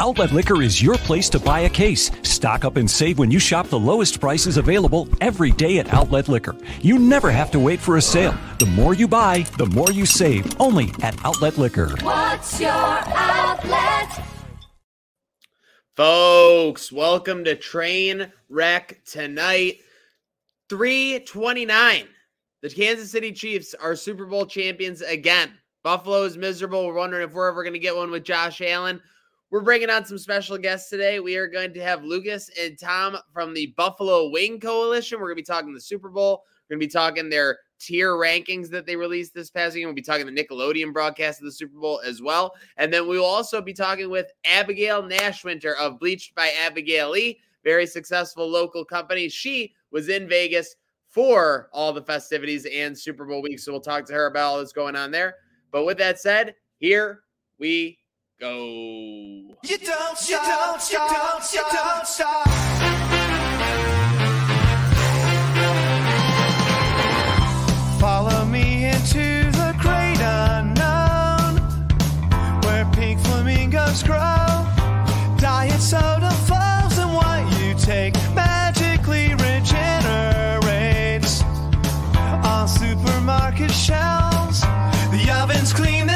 Outlet Liquor is your place to buy a case. Stock up and save when you shop the lowest prices available every day at Outlet Liquor. You never have to wait for a sale. The more you buy, the more you save. Only at Outlet Liquor. What's your outlet? Folks, welcome to Train Wreck tonight. 329. The Kansas City Chiefs are Super Bowl champions again. Buffalo is miserable. We're wondering if we're ever going to get one with Josh Allen. We're bringing on some special guests today. We are going to have Lucas and Tom from the Buffalo Wing Coalition. We're going to be talking the Super Bowl. We're going to be talking their tier rankings that they released this past week. We'll be talking the Nickelodeon broadcast of the Super Bowl as well. And then we will also be talking with Abigail Nashwinter of Bleached by Abigail Lee, very successful local company. She was in Vegas for all the festivities and Super Bowl week. So we'll talk to her about all that's going on there. But with that said, here we go. You don't stop, you don't stop, you don't stop. Follow me into the great unknown, where pink flamingos grow. Diet soda flows, and what you take magically regenerates on supermarket shelves. The ovens clean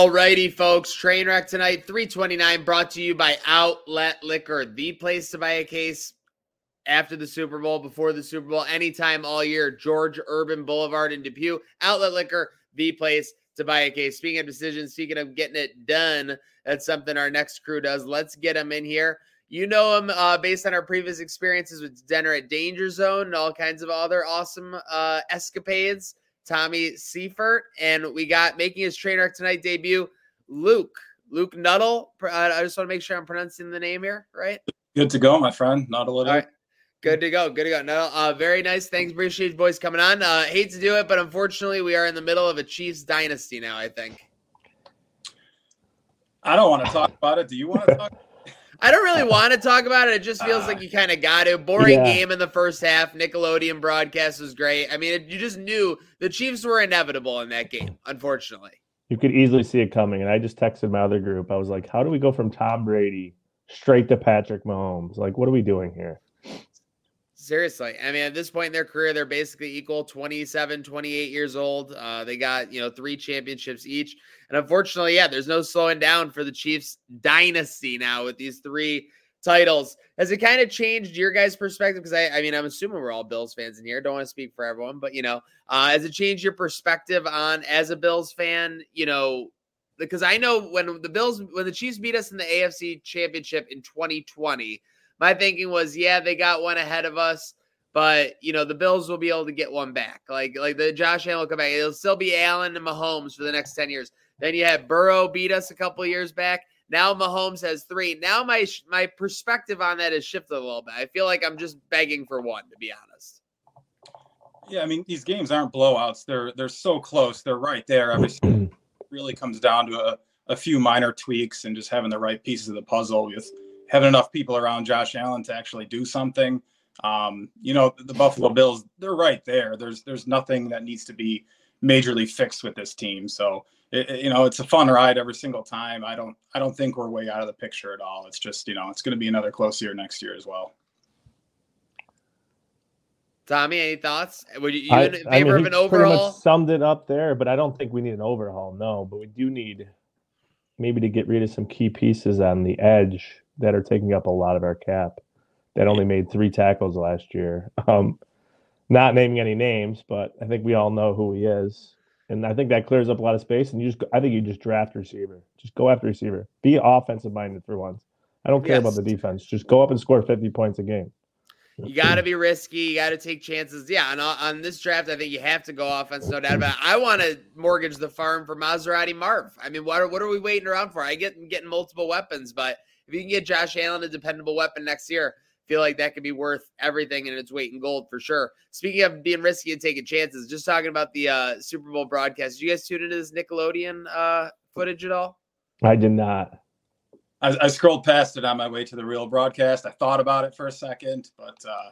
Alrighty, folks. Train wreck tonight, 329, brought to you by Outlet Liquor, the place to buy a case after the Super Bowl, before the Super Bowl, anytime all year. George Urban Boulevard in Depew. Outlet Liquor, the place to buy a case. Speaking of decisions, speaking of getting it done, that's something our next crew does. Let's get them in here. You know him uh, based on our previous experiences with dinner at Danger Zone and all kinds of other awesome uh, escapades. Tommy Seifert, and we got making his train wreck tonight debut, Luke. Luke Nuttall. Uh, I just want to make sure I'm pronouncing the name here right. Good to go, my friend. Not a little. All right. Good to go. Good to go. No, uh, very nice. Thanks. Appreciate you boys coming on. Uh, hate to do it, but unfortunately, we are in the middle of a Chiefs dynasty now, I think. I don't want to talk about it. Do you want to talk? I don't really want to talk about it. It just feels Uh, like you kind of got it. Boring Yeah. game in the first half. Nickelodeon broadcast was great. I mean, it, you just knew the Chiefs were inevitable in that game, unfortunately. You could easily see it coming. And I just texted my other group. I was like, how do we go from Tom Brady straight to Patrick Mahomes? Like, what are we doing here? Seriously. I mean, at this point in their career, they're basically equal 27, 28 years old. Uh, they got, you know, three championships each. And unfortunately, yeah, there's no slowing down for the Chiefs dynasty now with these three titles. Has it kind of changed your guys' perspective? Because I, I mean, I'm assuming we're all Bills fans in here. Don't want to speak for everyone, but you know, uh, has it changed your perspective on as a Bills fan? You know, because I know when the Bills, when the Chiefs beat us in the AFC Championship in 2020, my thinking was, yeah, they got one ahead of us, but you know, the Bills will be able to get one back. Like, like the Josh Allen will come back. It'll still be Allen and Mahomes for the next 10 years. Then you had Burrow beat us a couple years back. Now Mahomes has three. Now my my perspective on that has shifted a little bit. I feel like I'm just begging for one, to be honest. Yeah, I mean these games aren't blowouts. They're they're so close. They're right there. Obviously, it really comes down to a, a few minor tweaks and just having the right pieces of the puzzle with having enough people around Josh Allen to actually do something. Um, you know, the Buffalo Bills, they're right there. There's there's nothing that needs to be majorly fixed with this team. So it, it- you know, it's a fun ride every single time. I don't I don't think we're way out of the picture at all. It's just you know, it's going to be another close year next year as well. Tommy, any thoughts? Would you, you I, in favor I mean, of he an pretty overhaul? much summed it up there, but I don't think we need an overhaul. No, but we do need maybe to get rid of some key pieces on the edge that are taking up a lot of our cap. That only made three tackles last year. Um, not naming any names, but I think we all know who he is, and I think that clears up a lot of space. And you just, I think you just draft receiver. Just go after receiver. Be offensive minded for once. I don't care about the defense. Just go up and score fifty points a game. You got to be risky. You got to take chances. Yeah, and on, on this draft, I think you have to go offense, no doubt about it. I want to mortgage the farm for Maserati Marv. I mean, what are, what are we waiting around for? I get getting multiple weapons, but if you can get Josh Allen a dependable weapon next year, feel like that could be worth everything and its weight in gold for sure. Speaking of being risky and taking chances, just talking about the uh, Super Bowl broadcast. Did you guys tune into this Nickelodeon uh, footage at all? I did not. I, I scrolled past it on my way to the real broadcast. I thought about it for a second, but uh,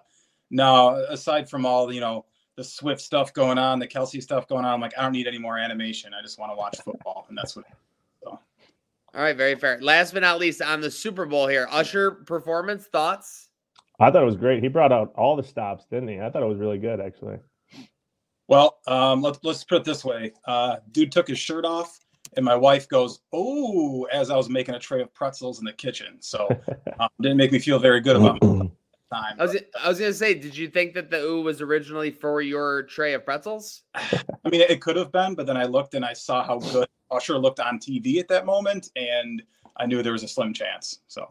no. Aside from all you know, the Swift stuff going on, the Kelsey stuff going on, I'm like, I don't need any more animation. I just want to watch football, and that's what. All right, very fair. Last but not least, on the Super Bowl here, Usher performance thoughts. I thought it was great. He brought out all the stops, didn't he? I thought it was really good, actually. Well, um, let's let's put it this way. Uh, dude took his shirt off, and my wife goes, "Oh!" as I was making a tray of pretzels in the kitchen. So um, didn't make me feel very good about my time. I was I was gonna say, did you think that the ooh was originally for your tray of pretzels? I mean, it could have been, but then I looked and I saw how good Usher looked on TV at that moment, and I knew there was a slim chance. So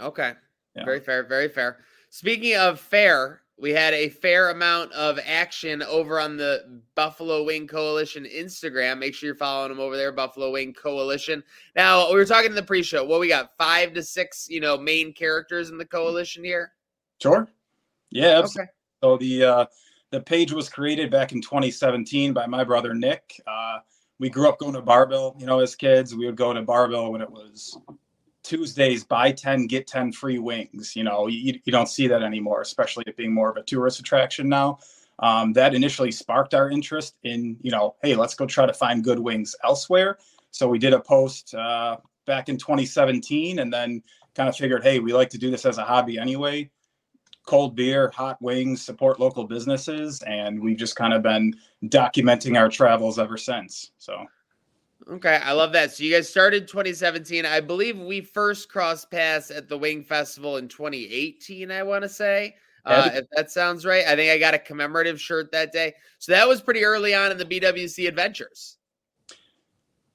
Okay, Yeah. very fair, very fair. Speaking of fair, we had a fair amount of action over on the Buffalo Wing Coalition Instagram. Make sure you're following them over there, Buffalo Wing Coalition. Now we were talking in the pre-show. What we got? Five to six, you know, main characters in the coalition here. Sure, yeah. absolutely. Okay. So the uh, the page was created back in 2017 by my brother Nick. Uh, we grew up going to Barbell. You know, as kids, we would go to Barbell when it was Tuesdays, buy 10, get 10 free wings. You know, you, you don't see that anymore, especially it being more of a tourist attraction now. Um, that initially sparked our interest in, you know, hey, let's go try to find good wings elsewhere. So we did a post uh, back in 2017 and then kind of figured, hey, we like to do this as a hobby anyway. Cold beer, hot wings, support local businesses. And we've just kind of been documenting our travels ever since. So. Okay, I love that. So you guys started 2017. I believe we first crossed paths at the Wing Festival in 2018. I want to say, uh, if that sounds right. I think I got a commemorative shirt that day. So that was pretty early on in the BWC adventures.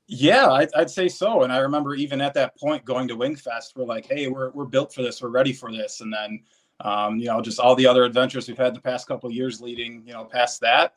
Yeah, I'd, I'd say so. And I remember even at that point going to Wingfest, we're like, hey, we're, we're built for this. We're ready for this. And then, um, you know, just all the other adventures we've had the past couple of years leading, you know, past that.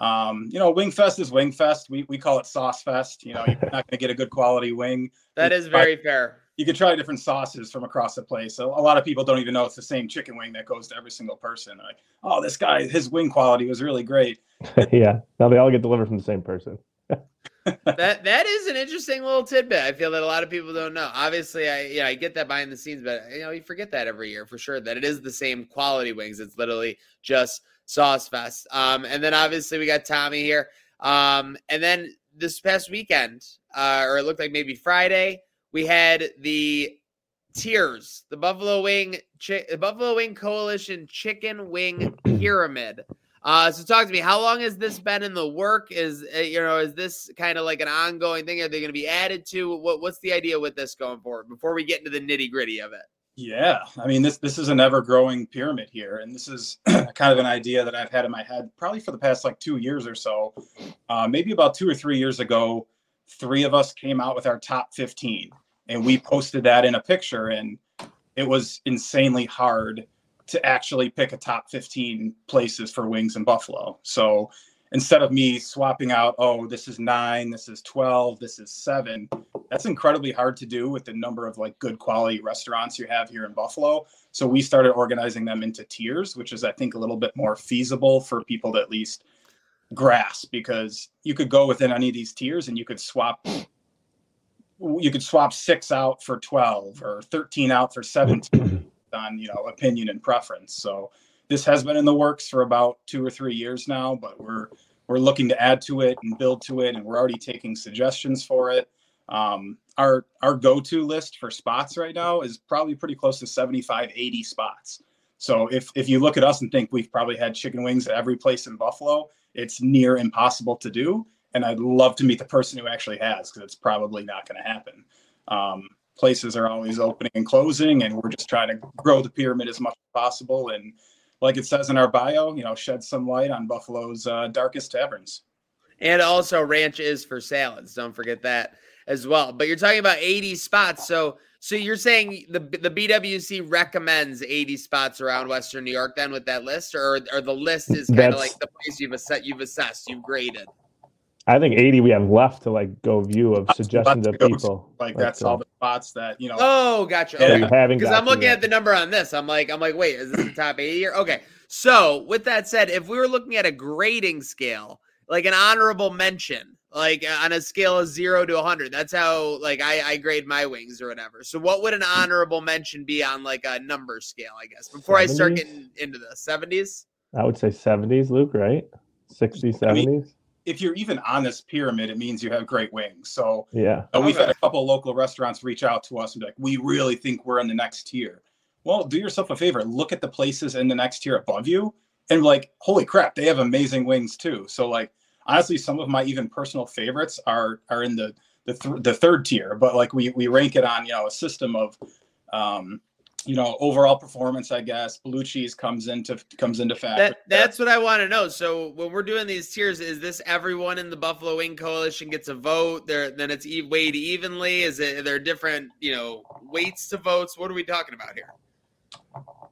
Um, you know, Wingfest is Wingfest. We, we call it Sauce Fest. You know, you're not going to get a good quality wing. That We is try- very fair. You could try different sauces from across the place. So a lot of people don't even know it's the same chicken wing that goes to every single person. Like, oh, this guy, his wing quality was really great. yeah. Now they all get delivered from the same person. that that is an interesting little tidbit. I feel that a lot of people don't know. Obviously, I yeah, I get that behind the scenes, but you know, you forget that every year for sure that it is the same quality wings. It's literally just Sauce Fest. Um, and then obviously we got Tommy here. Um, and then this past weekend, uh, or it looked like maybe Friday, we had the tiers, the Buffalo Wing, chi- the Buffalo Wing Coalition Chicken Wing Pyramid. Uh, so talk to me. How long has this been in the work? Is uh, you know, is this kind of like an ongoing thing? Are they going to be added to? What What's the idea with this going forward? Before we get into the nitty gritty of it. Yeah, I mean this this is an ever growing pyramid here, and this is kind of an idea that I've had in my head probably for the past like two years or so. Uh, maybe about two or three years ago, three of us came out with our top fifteen, and we posted that in a picture, and it was insanely hard to actually pick a top fifteen places for wings in Buffalo. So instead of me swapping out, oh, this is nine, this is twelve, this is seven, that's incredibly hard to do with the number of like good quality restaurants you have here in Buffalo. So we started organizing them into tiers, which is I think a little bit more feasible for people to at least grasp because you could go within any of these tiers and you could swap you could swap 6 out for 12 or 13 out for 17 on, you know, opinion and preference. So this has been in the works for about 2 or 3 years now, but we're we're looking to add to it and build to it, and we're already taking suggestions for it. Um, our our go-to list for spots right now is probably pretty close to 75, 80 spots. So if if you look at us and think we've probably had chicken wings at every place in Buffalo, it's near impossible to do. And I'd love to meet the person who actually has, because it's probably not going to happen. Um, places are always opening and closing, and we're just trying to grow the pyramid as much as possible. And like it says in our bio, you know, shed some light on Buffalo's uh, darkest taverns. And also, ranch is for salads. Don't forget that as well. But you're talking about 80 spots, so so you're saying the the BWC recommends 80 spots around Western New York then with that list, or or the list is kind of like the place you've assessed, you've assessed, you've graded. I think 80 we have left to like go view of suggestions of people. Like that's uh, all the spots that you know. Oh, gotcha. Yeah. that Okay. haven't Because I'm looking yet. at the number on this. I'm like, I'm like, wait, is this the top 80 here? Okay. So with that said, if we were looking at a grading scale, like an honorable mention, like uh, on a scale of zero to 100, that's how like I, I grade my wings or whatever. So what would an honorable mention be on like a number scale? I guess before I start getting into the 70s. I would say 70s, Luke, right? 60s, I mean- 70s. If you're even on this pyramid, it means you have great wings. So yeah. uh, we've Okay. had a couple of local restaurants reach out to us and be like, "We really think we're in the next tier." Well, do yourself a favor, look at the places in the next tier above you, and like, holy crap, they have amazing wings too. So like, honestly, some of my even personal favorites are are in the the, th- the third tier, but like we we rank it on you know a system of, um, you know, overall performance. I guess blue cheese comes into comes into factor. That that's what I want to know. So when we're doing these tiers, is this everyone in the Buffalo Wing Coalition gets a vote? There, then it's e- weighed evenly. Is it are there different, you know, weights to votes? What are we talking about here?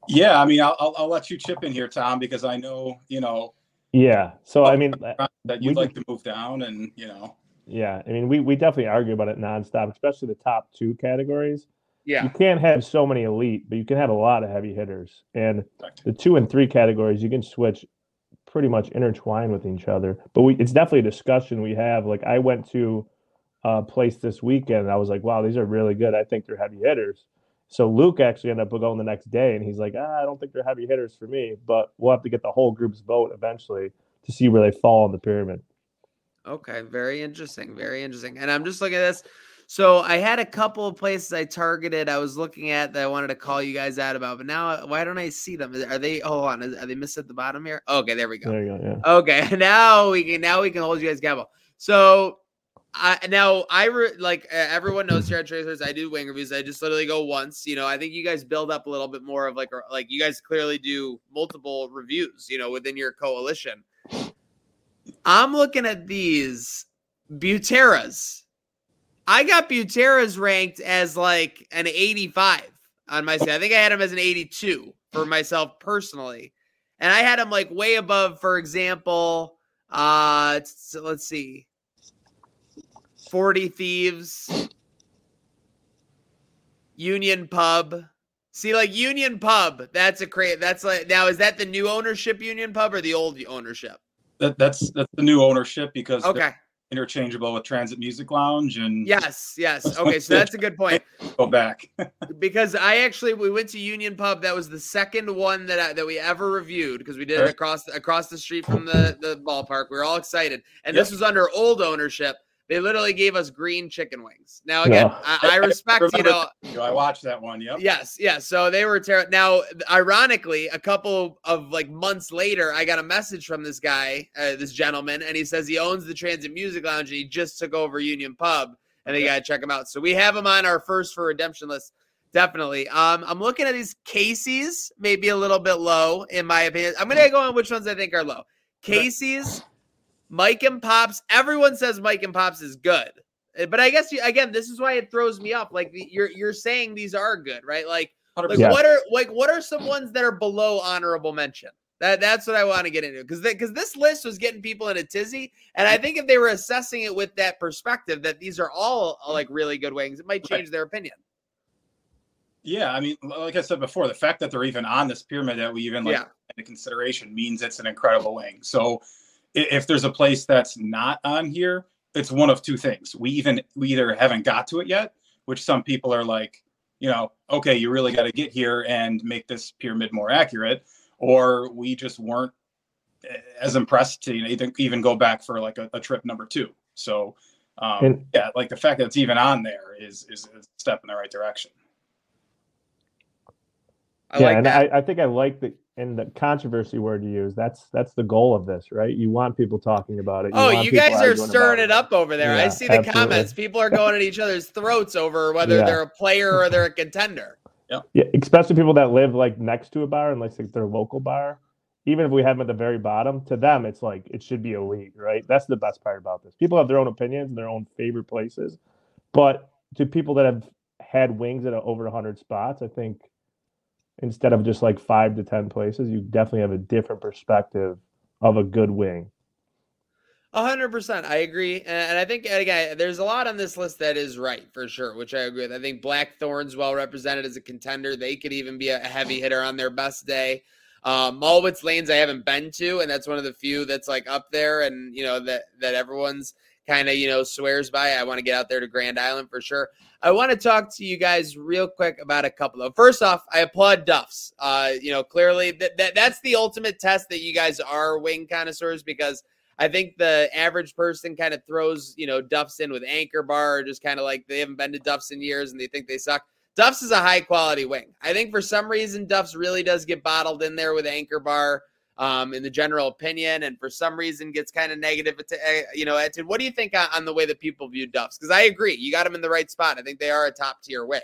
Yeah, I mean, I'll, I'll, I'll let you chip in here, Tom, because I know you know Yeah. So, I mean, that you'd like to move down, and you know, yeah. I mean, we, we definitely argue about it nonstop, especially the top two categories. Yeah, You can't have so many elite, but you can have a lot of heavy hitters. And the two and three categories, you can switch pretty much intertwine with each other. But we, it's definitely a discussion we have. Like, I went to a place this weekend and I was like, wow, these are really good. I think they're heavy hitters. So Luke actually ended up going the next day and he's like, ah, I don't think they're heavy hitters for me, but we'll have to get the whole group's vote eventually to see where they fall in the pyramid. Okay, very interesting. Very interesting. And I'm just looking at this. So I had a couple of places I targeted. I was looking at that I wanted to call you guys out about, but now why don't I see them? Are they? Oh, hold on. Are they missed at the bottom here? Okay, there we go. There you go. Yeah. Okay, now we can now we can hold you guys accountable. So, I now I re, like uh, everyone knows here at Tracers, I do wing reviews. I just literally go once. You know, I think you guys build up a little bit more of like like you guys clearly do multiple reviews. You know, within your coalition. I'm looking at these Buteras. I got Buteras ranked as like an 85 on my side. I think I had him as an 82 for myself personally. And I had him like way above, for example, uh so let's see. 40 Thieves, Union Pub. See, like Union Pub, that's a great. That's like now. Is that the new ownership Union Pub or the old ownership? that, that's that's the new ownership because Okay. Interchangeable with Transit Music Lounge, and Yes. Yes. Okay. So that's a good point. go back. because I actually we went to Union Pub. That was the second one that I, that we ever reviewed because we did it across across the street from the the ballpark. We were all excited, and Yep. this was under old ownership. They literally gave us green chicken wings. Now again, No. I, I respect you Remember know. I watched that one. Yep. Yes, yes. So they were terrible. Now, ironically, a couple of like months later, I got a message from this guy, uh, this gentleman, and he says he owns the Transit Music Lounge and he just took over Union Pub, and they got to check him out. So we have him on our first for redemption list. Definitely. Um, I'm looking at these Casey's, maybe a little bit low in my opinion. I'm gonna go on which ones I think are low. Casey's, Mike and Pops. Everyone says Mike and Pops is good. Uh, But I guess you, again, this is why it throws me up. Like you're you're saying these are good, right? Like like Yeah. what are like what are some ones that are below honorable mention? That that's what I want to get into because because this list was getting people in a tizzy, and I think if they were assessing it with that perspective that these are all uh, like really good wings, it might Right. change their opinion. Yeah, I mean, like I said before, the fact that they're even on this pyramid that we even like Yeah. into consideration means it's an incredible wing. So if there's a place that's not on here, it's one of two things. We even we either haven't got to it yet, which some people are like, you know, okay, you really got to get here and make this pyramid more accurate, or we just weren't as impressed to you know even, even go back for like a, a trip number two. So um, And- yeah, like the fact that it's even on there is is a step in the right direction. I yeah, like and that. I, I think I like the and the controversy word you use. That's that's the goal of this, right? You want people talking about it. Oh, want you guys are stirring it up over there. I see the absolutely. comments. People are going at each other's throats over whether Yeah. they're a player or they're a contender. Yeah, especially people that live like next to a bar and like, like their local bar. Even if we have them at the very bottom, to them it's like it should be elite, right? That's the best part about this. People have their own opinions and their own favorite places, but to people that have had wings at over 100 spots, I think instead of just like five to 10 places, you definitely have a different perspective of a good wing. A hundred percent, I agree, and, I think again, there's a lot on this list that is right for sure, which I agree with. I think Blackthorn's well represented as a contender. They could even be a heavy hitter on their best day. Um, Malwitz Lanes I haven't been to, and that's one of the few that's like up there, and you know that that everyone's kind of you know swears by. I want to get out there to Grand Island for sure. I want to talk to you guys real quick about a couple of. First off, I applaud Duffs. Uh, you know, clearly that, that that's the ultimate test that you guys are wing connoisseurs because I think the average person kind of throws, you know, Duffs in with Anchor Bar or just kind of like they haven't been to Duffs in years and they think they suck. Duffs is a high quality wing. I think for some reason Duffs really does get bottled in there with Anchor Bar, um, in the general opinion, and for some reason gets kind of negative, uh, you know, attitude. What do you think on, on the way that people view Duffs? Because I agree, you got them in the right spot. I think they are a top tier wing.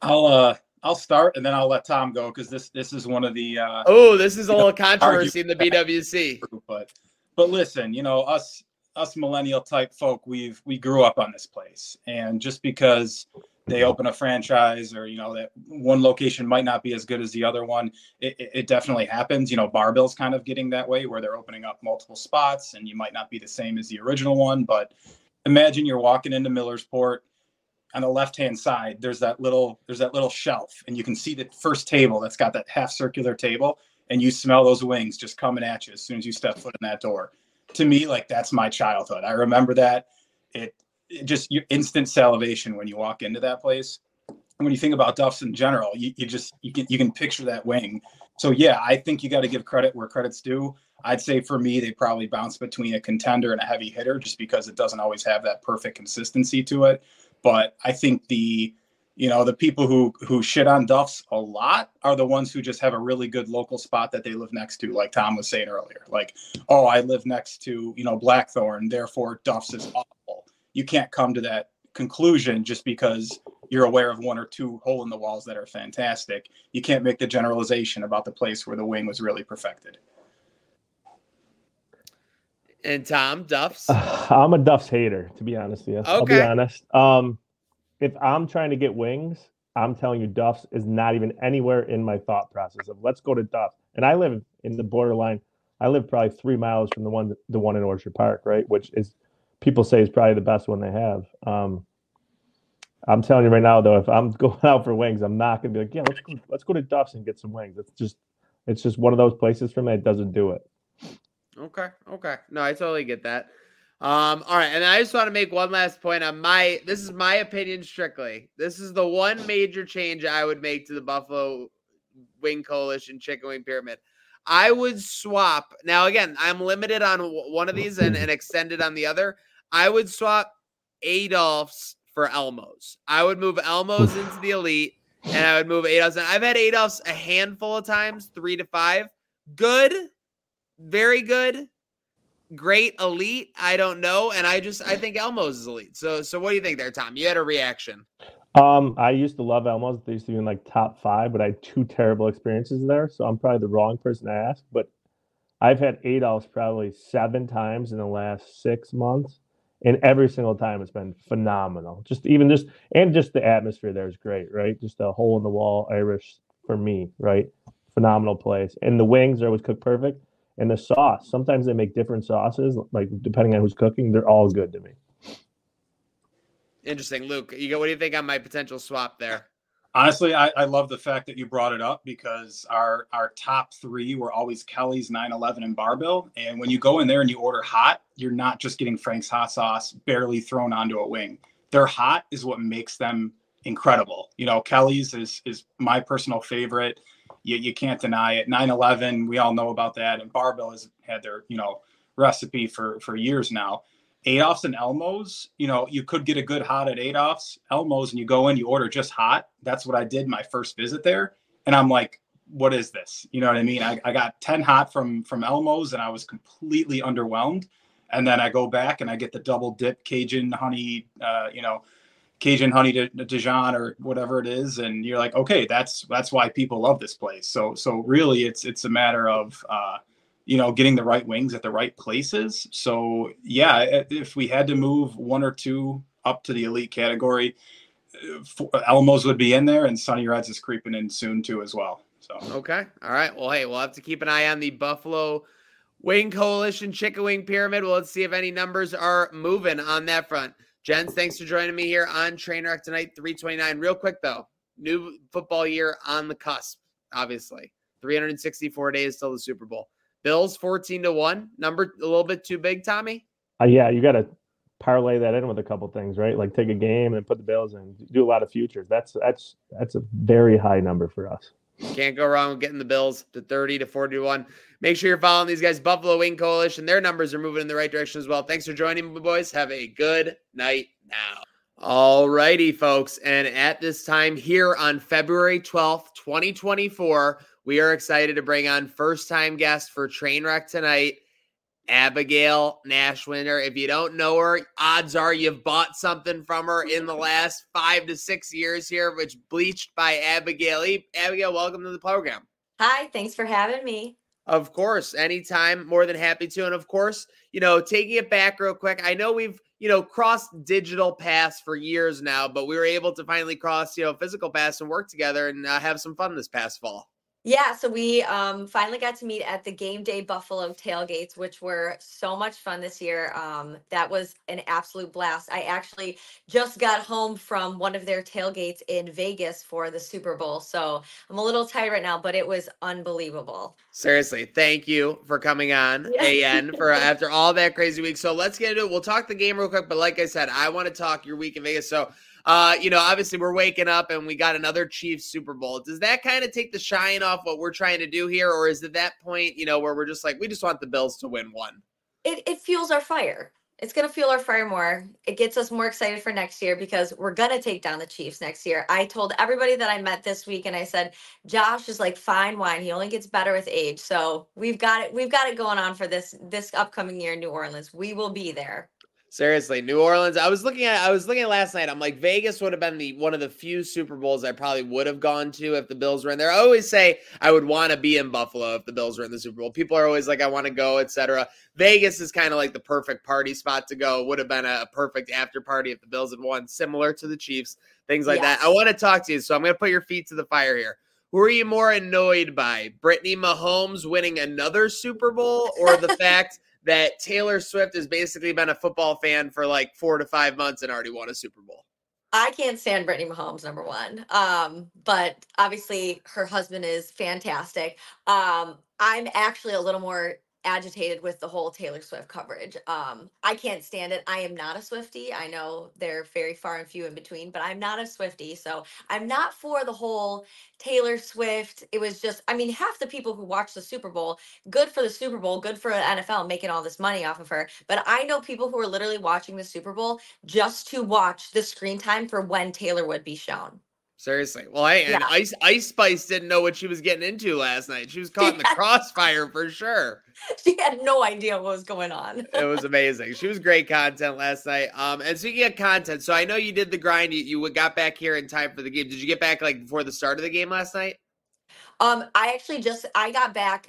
I'll uh I'll start and then I'll let Tom go because this this is one of the uh, Oh, this is a little controversy in the BWC. but but listen, you know, us us millennial type folk, we've we grew up on this place. And just because they open a franchise or you know that one location might not be as good as the other one, it, it, it definitely happens. You know, Barbell's kind of getting that way where they're opening up multiple spots and you might not be the same as the original one. But imagine you're walking into Millersport on the left hand side there's that little there's that little shelf and you can see the first table that's got that half circular table and you smell those wings just coming at you as soon as you step foot in that door to me like that's my childhood i remember that it just you instant salivation when you walk into that place and when you think about duffs in general you, you just you can you can picture that wing so yeah i think you got to give credit where credit's due i'd say for me they probably bounce between a contender and a heavy hitter just because it doesn't always have that perfect consistency to it but I think the you know the people who who shit on Duffs a lot are the ones who just have a really good local spot that they live next to, like Tom was saying earlier. Like, oh, I live next to you know Blackthorn, therefore Duffs is awful. You can't come to that conclusion just because you're aware of one or two hole in the walls that are fantastic. You can't make the generalization about the place where the wing was really perfected. And Tom Duffs. I'm a Duff's hater, to be honest with you. I'll be honest. Um, if I'm trying to get wings, I'm telling you, Duff's is not even anywhere in my thought process of let's go to Duff. And I live in the borderline. I live probably three miles from the one, the one in Orchard Park, right? Which is people say is probably the best one they have. Um, I'm telling you right now, though, if I'm going out for wings, I'm not gonna be like, yeah, let's go, let's go to Duff's and get some wings. It's just, it's just one of those places for me. It doesn't do it. Okay. Okay. No, I totally get that. Um, all right, and I just want to make one last point on my this is my opinion strictly. This is the one major change I would make to the Buffalo Wing Coalition Chicken Wing Pyramid. I would swap now again, I'm limited on one of these and, and extended on the other. I would swap Adolphs for Elmos. I would move Elmos into the elite and I would move Adolphs. And I've had Adolphs a handful of times, three to five. Good, very good, great, elite. I don't know, and I just I think Elmo's is elite. So so what do you think there, Tom? You had a reaction. Um, I used to love Elmo's. They used to be in like top five, but I had two terrible experiences there, so I'm probably the wrong person to ask. But I've had Adolph's probably seven times in the last six months, and every single time it's been phenomenal. Just even just and just the atmosphere there is great, right? Just a hole in the wall Irish for me, right? Phenomenal place, and the wings are always cooked perfect, and the sauce. Sometimes they make different sauces, like depending on who's cooking. They're all good to me. Interesting, Luke. You go. What do you think on my potential swap there? Honestly, I, I love the fact that you brought it up because our our top three were always Kelly's 911 and Barbell. And when you go in there and you order hot, you're not just getting Frank's hot sauce barely thrown onto a wing. Their hot is what makes them incredible. You know, Kelly's is is my personal favorite. You, you can't deny it. 9/11, we all know about that, and Barbell has had their you know recipe for for years now. Adolphs and Elmos, you know, you could get a good hot at Adolphs, Elmos, and you go in, you order just hot. That's what I did my first visit there, and I'm like, what is this? You know what I mean? I, I got 10 hot from from Elmos, and I was completely underwhelmed. And then I go back and I get the double dip Cajun honey, uh, you know, Cajun honey to Dijon or whatever it is, and you're like, okay, that's that's why people love this place. So so really, it's it's a matter of uh, you know getting the right wings at the right places. So yeah, if we had to move one or two up to the elite category, uh, Elmos uh, would be in there, and Sunny Reds is creeping in soon too as well. So okay, all right. Well, hey, we'll have to keep an eye on the Buffalo Wing Coalition Chicken Wing Pyramid. Well, let's see if any numbers are moving on that front. Jens, thanks for joining me here on Trainwreck tonight, 329. Real quick, though, new football year on the cusp, obviously. 364 days till the Super Bowl. Bills 14 to 1. Number a little bit too big, Tommy? Uh, yeah, you got to parlay that in with a couple things, right? Like take a game and put the Bills in. Do a lot of futures. That's that's that's a very high number for us. Can't go wrong with getting the Bills to 30 to 41. Make sure you're following these guys, Buffalo Wing Coalition. Their numbers are moving in the right direction as well. Thanks for joining me, boys. Have a good night now. All righty, folks. And at this time here on February 12th, 2024, we are excited to bring on first time guest for Trainwreck tonight. Abigail Nashwinter. If you don't know her, odds are you've bought something from her in the last five to six years here, which bleached by Abigail. Abigail, welcome to the program. Hi, thanks for having me. Of course, anytime, more than happy to. And of course, you know, taking it back real quick, I know we've, you know, crossed digital paths for years now, but we were able to finally cross, you know, physical paths and work together and uh, have some fun this past fall. Yeah, so we um, finally got to meet at the game day Buffalo tailgates, which were so much fun this year. Um, that was an absolute blast. I actually just got home from one of their tailgates in Vegas for the Super Bowl, so I'm a little tired right now, but it was unbelievable. Seriously, thank you for coming on, AN, for after all that crazy week. So let's get into it. We'll talk the game real quick, but like I said, I want to talk your week in Vegas. So uh, you know, obviously we're waking up and we got another Chiefs Super Bowl. Does that kind of take the shine off what we're trying to do here, or is it that point, you know, where we're just like, we just want the Bills to win one? It it fuels our fire. It's gonna fuel our fire more. It gets us more excited for next year because we're gonna take down the Chiefs next year. I told everybody that I met this week, and I said, Josh is like fine wine. He only gets better with age. So we've got it. We've got it going on for this this upcoming year in New Orleans. We will be there. Seriously, New Orleans. I was looking at I was looking at last night. I'm like Vegas would have been the one of the few Super Bowls I probably would have gone to if the Bills were in there. I always say I would want to be in Buffalo if the Bills were in the Super Bowl. People are always like I want to go, etc. Vegas is kind of like the perfect party spot to go. Would have been a perfect after party if the Bills had won, similar to the Chiefs, things like yes. that. I want to talk to you, so I'm going to put your feet to the fire here. Who are you more annoyed by? Brittany Mahomes winning another Super Bowl or the fact that Taylor Swift has basically been a football fan for like four to five months and already won a Super Bowl. I can't stand Brittany Mahomes, number one. Um, but obviously her husband is fantastic. Um, I'm actually a little more agitated with the whole Taylor Swift coverage. Um, I can't stand it. I am not a Swiftie. I know they're very far and few in between, but I'm not a Swiftie. So I'm not for the whole Taylor Swift. It was just, I mean, half the people who watch the Super Bowl, good for the Super Bowl, good for NFL making all this money off of her. But I know people who are literally watching the Super Bowl just to watch the screen time for when Taylor would be shown. Seriously. Well, hey, and yeah. Ice Ice Spice didn't know what she was getting into last night. She was caught in the crossfire for sure. She had no idea what was going on. it was amazing. She was great content last night. Um, and speaking of content, so I know you did the grind. You, you got back here in time for the game. Did you get back like before the start of the game last night? Um, I actually just I got back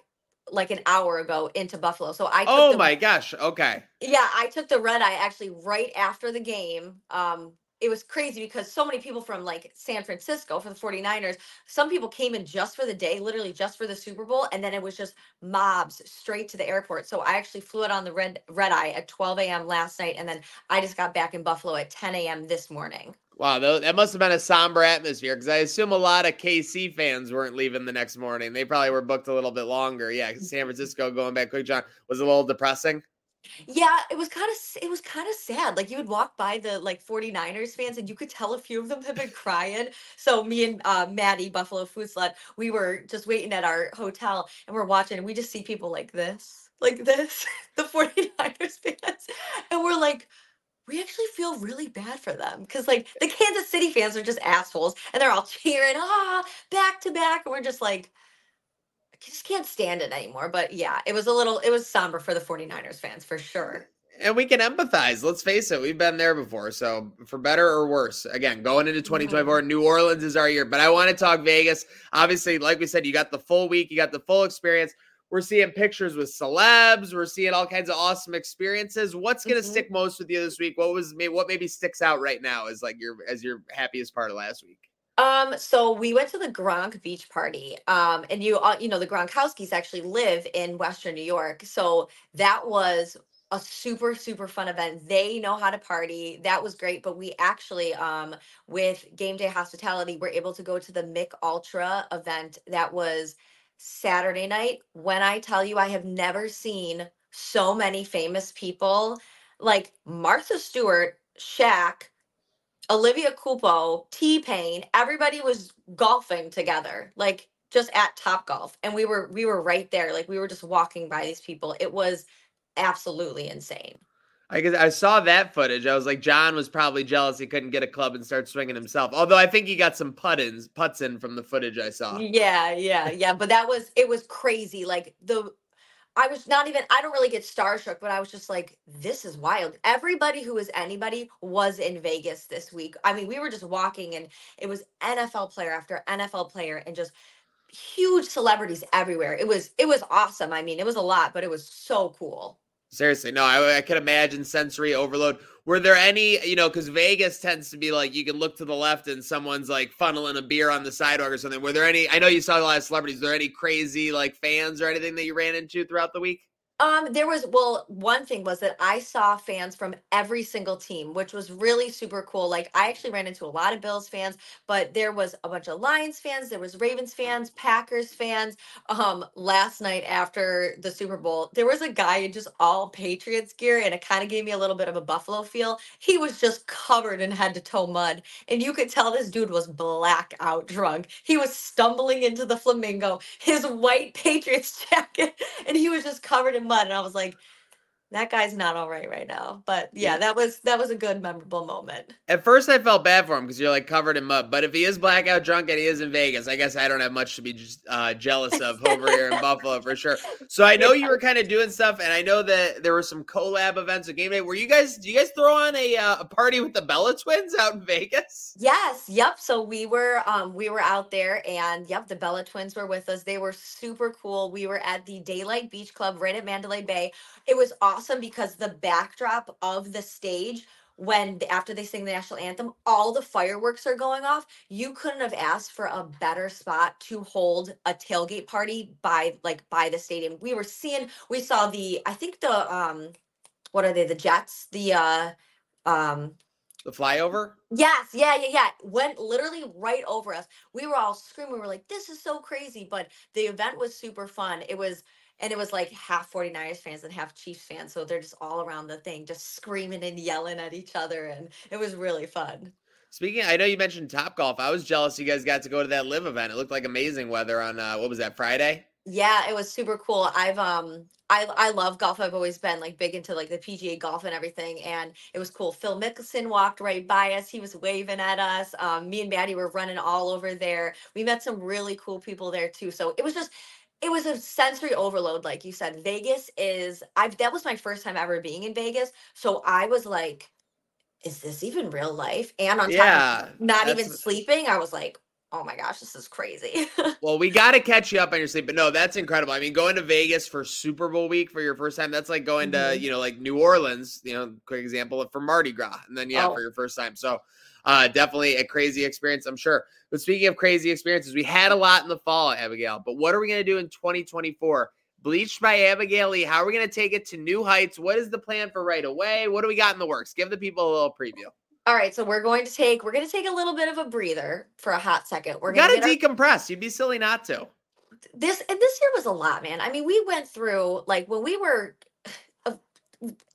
like an hour ago into Buffalo. So I Oh my gosh. Okay. Yeah, I took the red eye actually right after the game. Um it was crazy because so many people from like San Francisco for the 49ers, some people came in just for the day, literally just for the Super Bowl, and then it was just mobs straight to the airport. So I actually flew it on the red red eye at 12 a.m. last night, and then I just got back in Buffalo at 10 a.m. this morning. Wow, that must have been a somber atmosphere because I assume a lot of KC fans weren't leaving the next morning. They probably were booked a little bit longer. Yeah, San Francisco going back quick, John was a little depressing. Yeah, it was kind of it was kind of sad. Like you would walk by the like 49ers fans and you could tell a few of them had been crying. So me and uh, Maddie Buffalo Food Sled, we were just waiting at our hotel and we're watching and we just see people like this, like this, the 49ers fans. And we're like we actually feel really bad for them because like the Kansas City fans are just assholes and they're all cheering ah back to back and we're just like just can't stand it anymore. But yeah, it was a little it was somber for the 49ers fans for sure. And we can empathize. Let's face it, we've been there before. So, for better or worse, again, going into 2024, New Orleans is our year. But I want to talk Vegas. Obviously, like we said, you got the full week, you got the full experience. We're seeing pictures with celebs. We're seeing all kinds of awesome experiences. What's going to Mhm. stick most with you this week? What was what maybe sticks out right now as like your as your happiest part of last week? Um, so we went to the Gronk beach party. Um, and you uh, you know the Gronkowskis actually live in Western New York. So that was a super super fun event. They know how to party. That was great, but we actually um with Game Day Hospitality were able to go to the Mich Ultra event that was Saturday night. When I tell you I have never seen so many famous people like Martha Stewart, Shaq, Olivia Culpo, T Pain, everybody was golfing together, like just at Top Golf, and we were we were right there, like we were just walking by these people. It was absolutely insane. I guess I saw that footage. I was like, John was probably jealous he couldn't get a club and start swinging himself. Although I think he got some put-ins, putts in from the footage I saw. Yeah, yeah, yeah. But that was it was crazy. Like the I was not even I don't really get starstruck, but I was just like, this is wild. Everybody who is anybody was in Vegas this week. I mean, we were just walking and it was NFL player after NFL player and just huge celebrities everywhere. It was it was awesome. I mean, it was a lot, but it was so cool. Seriously, no, I, I could imagine sensory overload. Were there any, you know, because Vegas tends to be like you can look to the left and someone's like funneling a beer on the sidewalk or something. Were there any? I know you saw a lot of celebrities. Were there any crazy like fans or anything that you ran into throughout the week? Um, there was well, one thing was that I saw fans from every single team, which was really super cool. Like I actually ran into a lot of Bills fans, but there was a bunch of Lions fans, there was Ravens fans, Packers fans. Um, last night after the Super Bowl, there was a guy in just all Patriots gear, and it kind of gave me a little bit of a Buffalo feel. He was just covered in head to toe mud, and you could tell this dude was blackout drunk. He was stumbling into the flamingo, his white Patriots jacket, and he was just covered in And I was like, that guy's not all right right now. But yeah, that was that was a good memorable moment. At first, I felt bad for him because you're like covered in mud. But if he is blackout drunk and he is in Vegas, I guess I don't have much to be just, uh, jealous of over here in Buffalo for sure. So I know you were kind of doing stuff, and I know that there were some collab events at Game Day. Were you guys? Do you guys throw on a uh, a party with the Bella Twins out in Vegas? Yes, yep. So we were um we were out there and yep, the Bella twins were with us. They were super cool. We were at the Daylight Beach Club right at Mandalay Bay. It was awesome because the backdrop of the stage when after they sing the national anthem, all the fireworks are going off. You couldn't have asked for a better spot to hold a tailgate party by like by the stadium. We were seeing we saw the I think the um what are they the Jets the uh um The flyover. Yes, yeah, yeah, yeah. Went literally right over us. We were all screaming. We were like, this is so crazy. But the event was super fun. It was, and it was like half 49ers fans and half Chiefs fans. So they're just all around the thing, just screaming and yelling at each other. And it was really fun. Speaking, I know you mentioned Top Golf. I was jealous you guys got to go to that live event. It looked like amazing weather on uh, what was that Friday? Yeah, it was super cool. I've um I I love golf. I've always been like big into like the PGA golf and everything, and it was cool. Phil Mickelson walked right by us. He was waving at us. Um, me and Maddie were running all over there. We met some really cool people there too. So it was just it was a sensory overload, like you said. Vegas is I've that was my first time ever being in Vegas, so I was like, is this even real life? And on top Yeah, of not even sleeping, I was like, oh my gosh, this is crazy. Well, we got to catch you up on your sleep, but no, that's incredible. I mean, going to Vegas for Super Bowl week for your first time, that's like going to, Mhm. you know, like New Orleans, you know, quick example for Mardi Gras, and then, yeah, Oh. for your first time. So, uh, definitely a crazy experience, I'm sure. But speaking of crazy experiences, we had a lot in the fall, Abigail, but what are we going to do in 2024? Bleached by Abigail Lee. How are we going to take it to new heights? What is the plan for right away? What do we got in the works? Give the people a little preview. All right, so we're going to take we're going to take a little bit of a breather for a hot second. We're going to decompress. You'd be silly not to. this and this year was a lot, man. I mean, we went through like when we were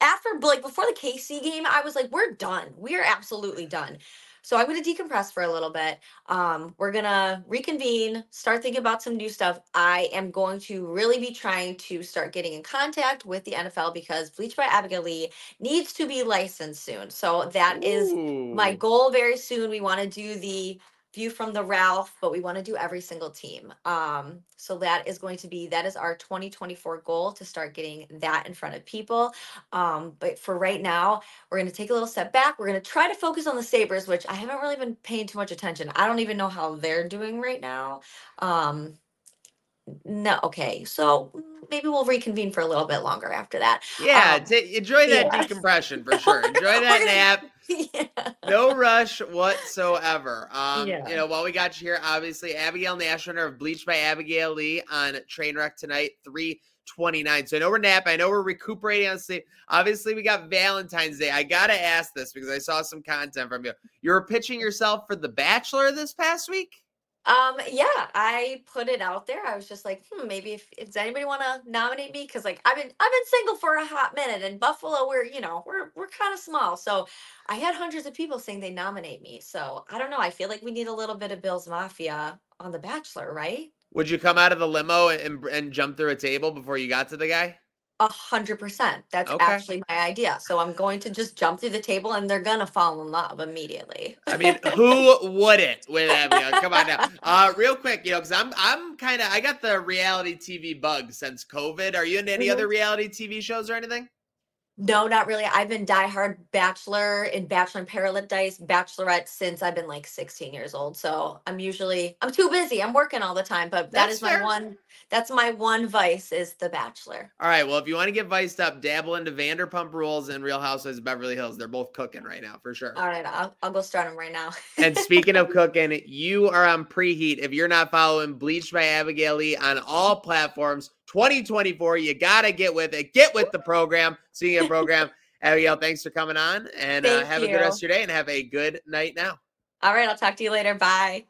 after like before the KC game, I was like, we're done. We are absolutely done. So I'm going to decompress for a little bit. Um, we're going to reconvene, start thinking about some new stuff. I am going to really be trying to start getting in contact with the NFL because Bleach by Abigail Lee needs to be licensed soon. So that is my goal very soon. We want to do the view from the Ralph, but we want to do every single team. Um, so that is going to be that is our 2024 goal to start getting that in front of people. Um, but for right now, we're going to take a little step back. We're going to try to focus on the Sabres, which I haven't really been paying too much attention. I don't even know how they're doing right now. Um, no, okay. So maybe we'll reconvene for a little bit longer after that. Yeah, Um, enjoy that yeah. decompression for sure. Enjoy that nap. yeah. No rush whatsoever. Um, Yeah. you know, while we got you here, obviously Abigail Nashwinter of Bleached by Abigail Lee on Trainwreck tonight, 329. So I know we're napping. I know we're recuperating on sleep. Obviously, we got Valentine's Day. I gotta ask this because I saw some content from you. You were pitching yourself for The Bachelor this past week? Um, yeah, I put it out there. I was just like, hmm, maybe if, does anybody want to nominate me? Because like I've been I've been single for a hot minute, and Buffalo, we're you know we're we're kind of small. So I had hundreds of people saying they nominate me. So I don't know. I feel like we need a little bit of Bills Mafia on The Bachelor, right? Would you come out of the limo and, and jump through a table before you got to the guy? A hundred percent. That's Okay. actually my idea. So I'm going to just jump through the table, and they're gonna fall in love immediately. I mean, who wouldn't with Abigail? Come on now. Uh, real quick, you know, because I'm I'm kind of I got the reality TV bug since COVID. Are you into any Mhm. other reality TV shows or anything? No, not really. I've been diehard Bachelor and Bachelor in Paradise, Bachelorette since I've been like 16 years old. So I'm usually I'm too busy. I'm working all the time, but that That's is my fair. one. That's my one vice is The Bachelor. All right. Well, if you want to get viced up, dabble into Vanderpump Rules and Real Housewives of Beverly Hills. They're both cooking right now for sure. All right, I'll, I'll go start them right now. And speaking of cooking, you are on preheat. If you're not following Bleached by Abigail Lee on all platforms, 2024, you gotta get with it. Get with the program. Speaking of program, Abigail, thanks for coming on, and uh, have a good rest of your day, and have a good night now. all right, I'll talk to you later. Bye.